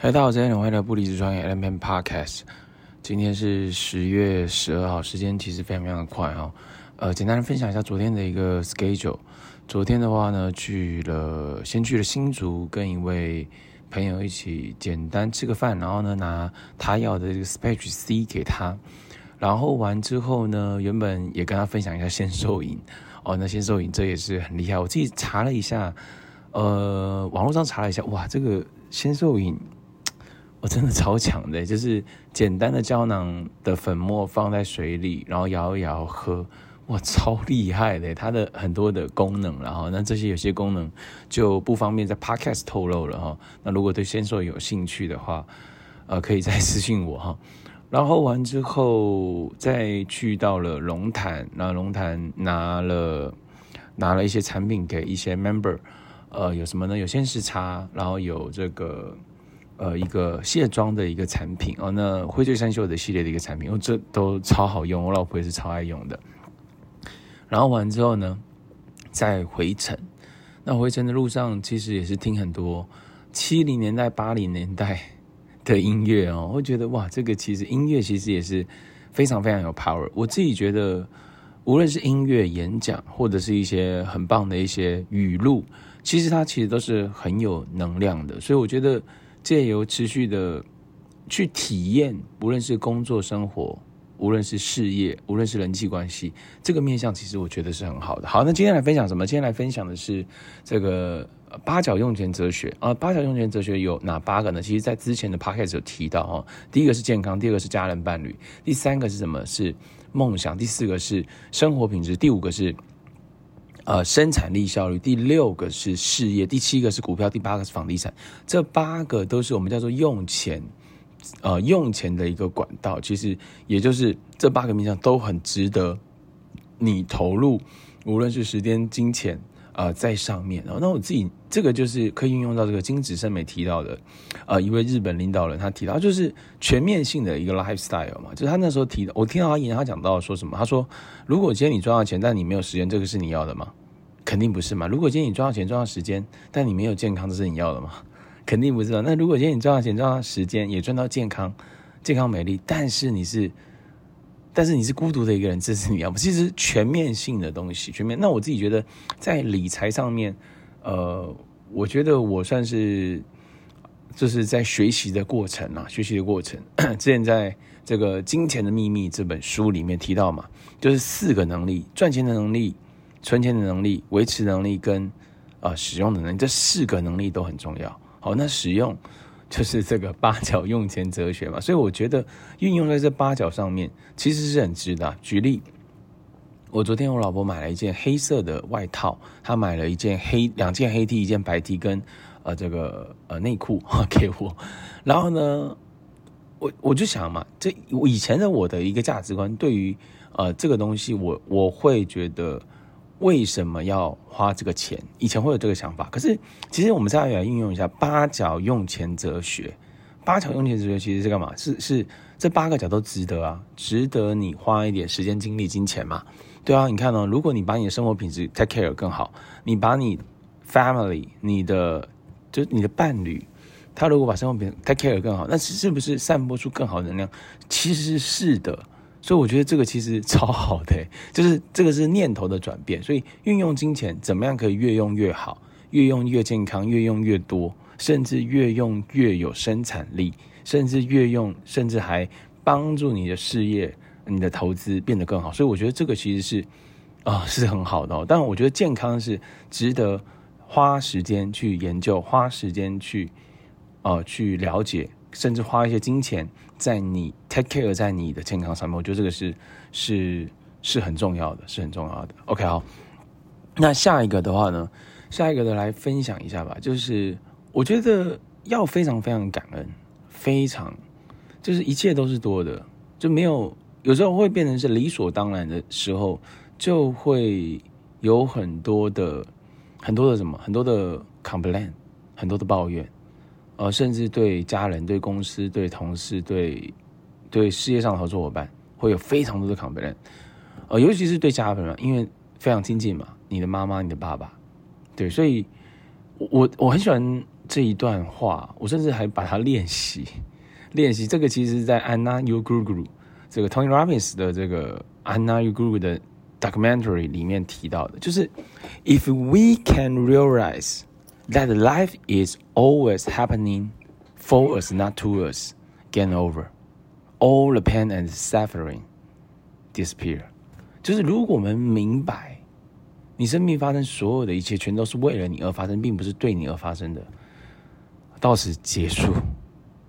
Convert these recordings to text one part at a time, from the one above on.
嗨，大家好，今天欢迎来到不离职创业 Element Podcast。今天是十月十二号，时间其实非常非常的快哈。呃，简单的分享一下昨天的一个 schedule。昨天的话呢，去了先去了新竹，跟一位朋友一起简单吃个饭，然后呢拿他要的这个 Spatch C 给他。然后完之后呢，原本也跟他分享一下先受影哦，那先受影这也是很厉害。我自己查了一下，呃，网络上查了一下，哇，这个先受影。我真的超强的，就是简单的胶囊的粉末放在水里，然后摇一摇喝，哇，超厉害的！它的很多的功能，然后那这些有些功能就不方便在 Podcast 透露了哈。那如果对先受有兴趣的话，呃，可以再私信我哈。然后完之后再去到了龙潭，那龙潭拿了拿了一些产品给一些 member，呃，有什么呢？有鲜食茶，然后有这个。呃，一个卸妆的一个产品哦，那灰醉山秀的系列的一个产品，哦，这都超好用，我老婆也是超爱用的。然后完之后呢，再回程，那回程的路上其实也是听很多七零年代、八零年代的音乐哦，我觉得哇，这个其实音乐其实也是非常非常有 power。我自己觉得，无论是音乐、演讲，或者是一些很棒的一些语录，其实它其实都是很有能量的，所以我觉得。借由持续的去体验，无论是工作生活，无论是事业，无论是人际关系，这个面向其实我觉得是很好的。好，那今天来分享什么？今天来分享的是这个八角用钱哲学啊。八角用钱哲学有哪八个呢？其实，在之前的 podcast 有提到哦。第一个是健康，第二个是家人伴侣，第三个是什么？是梦想，第四个是生活品质，第五个是。呃，生产力效率，第六个是事业，第七个是股票，第八个是房地产，这八个都是我们叫做用钱，呃，用钱的一个管道。其实也就是这八个面向都很值得你投入，无论是时间、金钱、呃，在上面。那我自己这个就是可以运用到这个金子胜美提到的，呃，一位日本领导人他提到就是全面性的一个 lifestyle 嘛，就是他那时候提的，我听到他演，他讲到说什么？他说，如果今天你赚到钱，但你没有时间，这个是你要的吗？肯定不是嘛！如果今天你赚到钱赚到时间，但你没有健康，这是你要的吗？肯定不是嘛！那如果今天你赚到钱赚到时间，也赚到健康，健康美丽，但是你是，但是你是孤独的一个人，这是你要不？其实全面性的东西，全面。那我自己觉得，在理财上面，呃，我觉得我算是就是在学习的过程啊，学习的过程。之前在这个《金钱的秘密》这本书里面提到嘛，就是四个能力：赚钱的能力。存钱的能力、维持能力跟呃使用的能力，这四个能力都很重要。好，那使用就是这个八角用钱哲学嘛，所以我觉得运用在这八角上面其实是很值得。举例，我昨天我老婆买了一件黑色的外套，她买了一件黑两件黑 T，一件白 T 跟呃这个呃内裤 给我，然后呢，我我就想嘛，这以前的我的一个价值观，对于呃这个东西我，我我会觉得。为什么要花这个钱？以前会有这个想法，可是其实我们再来运用一下八角用钱哲学。八角用钱哲学其实是干嘛？是是这八个角都值得啊，值得你花一点时间、精力、金钱嘛？对啊，你看哦，如果你把你的生活品质 take care 更好，你把你 family 你的就你的伴侣，他如果把生活品质 take care 更好，那是不是散播出更好能量？其实是的。所以我觉得这个其实超好的，就是这个是念头的转变。所以运用金钱怎么样可以越用越好，越用越健康，越用越多，甚至越用越有生产力，甚至越用甚至还帮助你的事业、你的投资变得更好。所以我觉得这个其实是啊、是很好的。但我觉得健康是值得花时间去研究，花时间去呃去了解。甚至花一些金钱在你 take care 在你的健康上面，我觉得这个是是是很重要的，是很重要的。OK，好，那下一个的话呢，下一个的来分享一下吧。就是我觉得要非常非常感恩，非常就是一切都是多的，就没有有时候会变成是理所当然的时候，就会有很多的很多的什么，很多的 complain，很多的抱怨。呃，甚至对家人、对公司、对同事、对对事业上的合作伙伴，会有非常多的 complain。呃，尤其是对家人，因为非常亲近嘛，你的妈妈、你的爸爸，对，所以我我很喜欢这一段话，我甚至还把它练习练习。这个其实，在 Anna Your Guru 这个 Tony Robbins 的这个 Anna y o u g u r u 的 documentary 里面提到的，就是 If we can realize that life is always happening for us, not to us, game over, all the pain and suffering disappear。就是如果我们明白，你生命发生所有的一切，全都是为了你而发生，并不是对你而发生的。到此结束，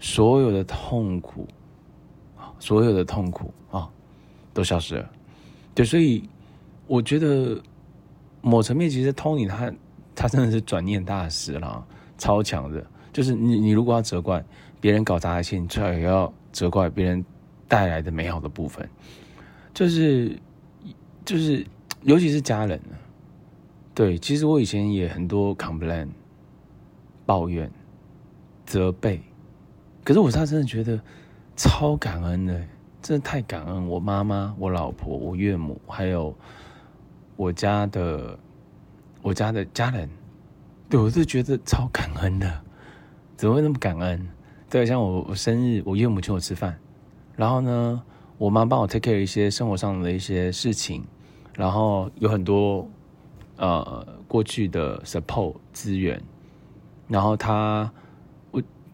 所有的痛苦，所有的痛苦啊，都消失了。对，所以我觉得某层面，其实 Tony 他他真的是转念大师了，超强的。就是你你如果要责怪别人搞砸一切，你最好也要责怪别人带来的美好的部分。就是就是，尤其是家人。对，其实我以前也很多 complain 抱怨。责备，可是我是真的觉得超感恩的，真的太感恩我妈妈、我老婆、我岳母，还有我家的我家的家人，对我是觉得超感恩的，怎么会那么感恩？对，像我我生日，我岳母请我吃饭，然后呢，我妈帮我 take care 一些生活上的一些事情，然后有很多呃过去的 support 资源，然后她。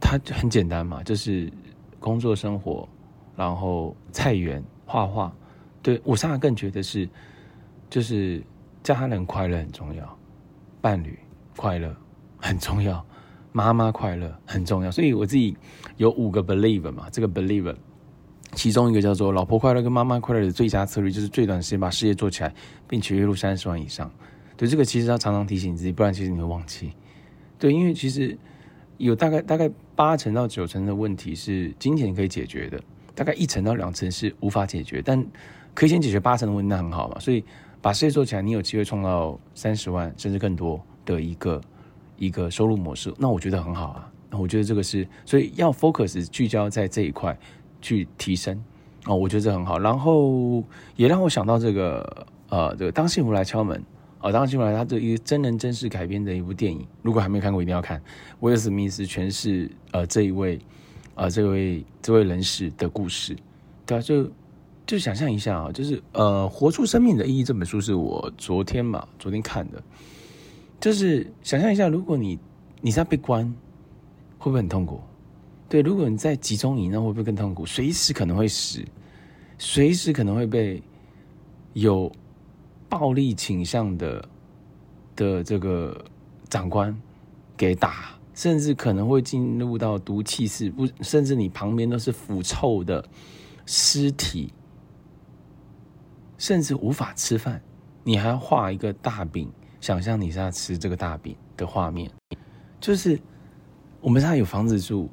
他就很简单嘛，就是工作生活，然后菜园、画画。对，我现在更觉得是，就是家人快乐很重要，伴侣快乐很重要，妈妈快乐很重要。所以我自己有五个 believe 嘛，这个 believe 其中一个叫做老婆快乐跟妈妈快乐的最佳策略，就是最短时间把事业做起来，并且月入三十万以上。对，这个其实要常常提醒自己，不然其实你会忘记。对，因为其实。有大概大概八成到九成的问题是金钱可以解决的，大概一成到两成是无法解决，但可以先解决八成的问题，那很好嘛。所以把事业做起来，你有机会创造三十万甚至更多的一个一个收入模式，那我觉得很好啊。那我觉得这个是，所以要 focus 聚焦在这一块去提升哦，我觉得这很好。然后也让我想到这个呃，这个当幸福来敲门。哦，当时来，他这一个真人真事改编的一部电影，如果还没看过，一定要看。威尔史密斯诠释呃这一位，呃这位这位人士的故事，对啊，就就想象一下啊，就是呃活出生命的意义这本书是我昨天嘛，昨天看的，就是想象一下，如果你你在被关，会不会很痛苦？对，如果你在集中营，那会不会更痛苦？随时可能会死，随时可能会被有。暴力倾向的的这个长官给打，甚至可能会进入到毒气室，不，甚至你旁边都是腐臭的尸体，甚至无法吃饭。你还要画一个大饼，想象你是在吃这个大饼的画面，就是我们现在有房子住，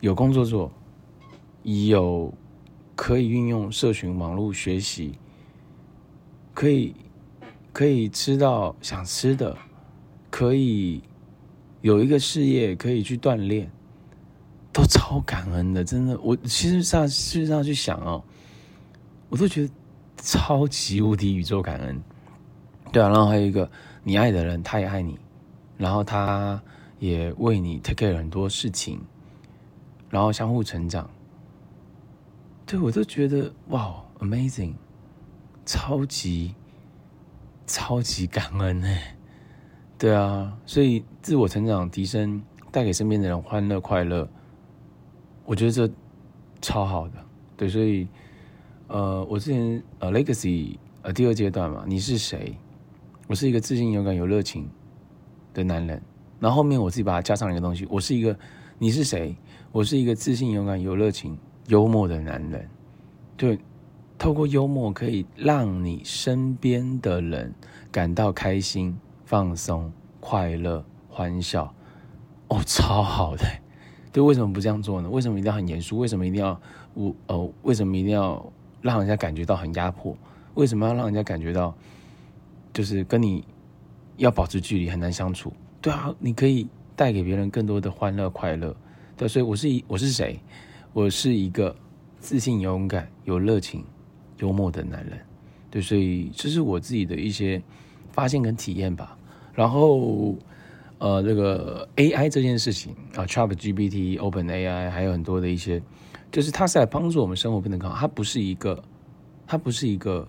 有工作做，有可以运用社群网络学习。可以，可以吃到想吃的，可以有一个事业可以去锻炼，都超感恩的，真的。我其实上事实上去想哦，我都觉得超级无敌宇宙感恩。对啊，然后还有一个你爱的人，他也爱你，然后他也为你 take care 很多事情，然后相互成长。对，我都觉得哇，amazing。超级超级感恩呢，对啊，所以自我成长提升，带给身边的人欢乐快乐，我觉得这超好的。对，所以呃，我之前呃，Legacy 呃第二阶段嘛，你是谁？我是一个自信、勇敢、有热情的男人。然后后面我自己把它加上一个东西，我是一个你是谁？我是一个自信、勇敢、有热情、幽默的男人。对。透过幽默可以让你身边的人感到开心、放松、快乐、欢笑，哦，超好的。对，为什么不这样做呢？为什么一定要很严肃？为什么一定要我呃？为什么一定要让人家感觉到很压迫？为什么要让人家感觉到就是跟你要保持距离，很难相处？对啊，你可以带给别人更多的欢乐、快乐。对，所以我是一，我是谁？我是一个自信、勇敢、有热情。幽默的男人，对，所以这是我自己的一些发现跟体验吧。然后，呃，这个 AI 这件事情啊，ChatGPT、OpenAI 还有很多的一些，就是它是来帮助我们生活变得更好，它不是一个，它不是一个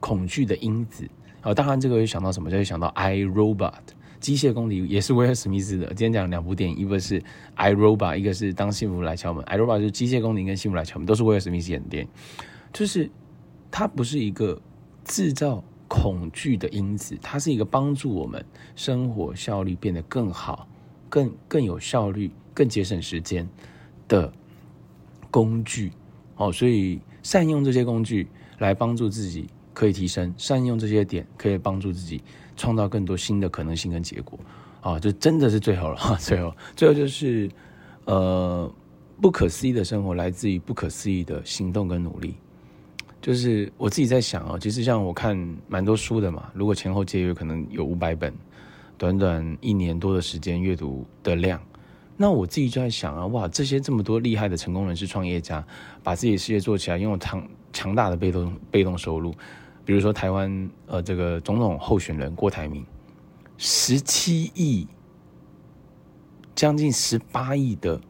恐惧的因子啊。当然，这个会想到什么？就会想到 I Robot，机械公敌也是威尔史密斯的。今天讲两部电影，一个是 I Robot，一个是当幸福来敲门。I Robot 就是机械公敌跟幸福来敲门，都是威尔史密斯演的电影，就是它不是一个制造。恐惧的因子，它是一个帮助我们生活效率变得更好、更更有效率、更节省时间的工具。哦，所以善用这些工具来帮助自己可以提升，善用这些点可以帮助自己创造更多新的可能性跟结果。啊，这真的是最后了。最后，最后就是呃，不可思议的生活来自于不可思议的行动跟努力。就是我自己在想啊，其实像我看蛮多书的嘛，如果前后借阅可能有五百本，短短一年多的时间阅读的量，那我自己就在想啊，哇，这些这么多厉害的成功人士、创业家，把自己的事业做起来，拥有强强大的被动被动收入，比如说台湾呃这个总统候选人郭台铭，十七亿，将近十八亿的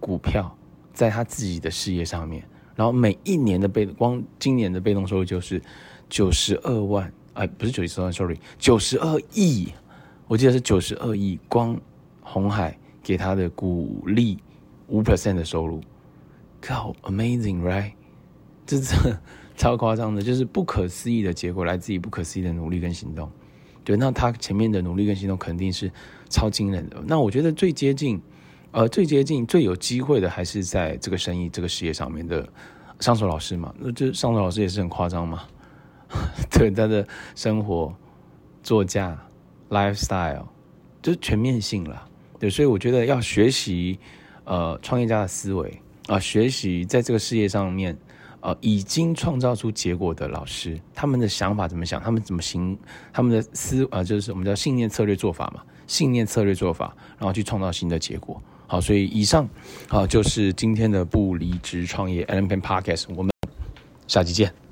股票在他自己的事业上面。然后每一年的被光今年的被动收入就是九十二万，哎，不是九十二万，sorry，九十二亿，我记得是九十二亿，光红海给他的股利五 percent 的收入，靠，amazing，right？这这超夸张的，就是不可思议的结果，来自于不可思议的努力跟行动。对，那他前面的努力跟行动肯定是超惊人的。那我觉得最接近。呃，最接近、最有机会的还是在这个生意、这个事业上面的上手老师嘛？那这上手老师也是很夸张嘛？对，他的生活、座驾、lifestyle，就是全面性了。对，所以我觉得要学习呃创业家的思维啊、学习在这个事业上面呃已经创造出结果的老师，他们的想法怎么想，他们怎么行，他们的思啊、呃，就是我们叫信念、策略、做法嘛，信念、策略、做法，然后去创造新的结果。好，所以以上好就是今天的不离职创业 Allen Peng Podcast，我们下期见。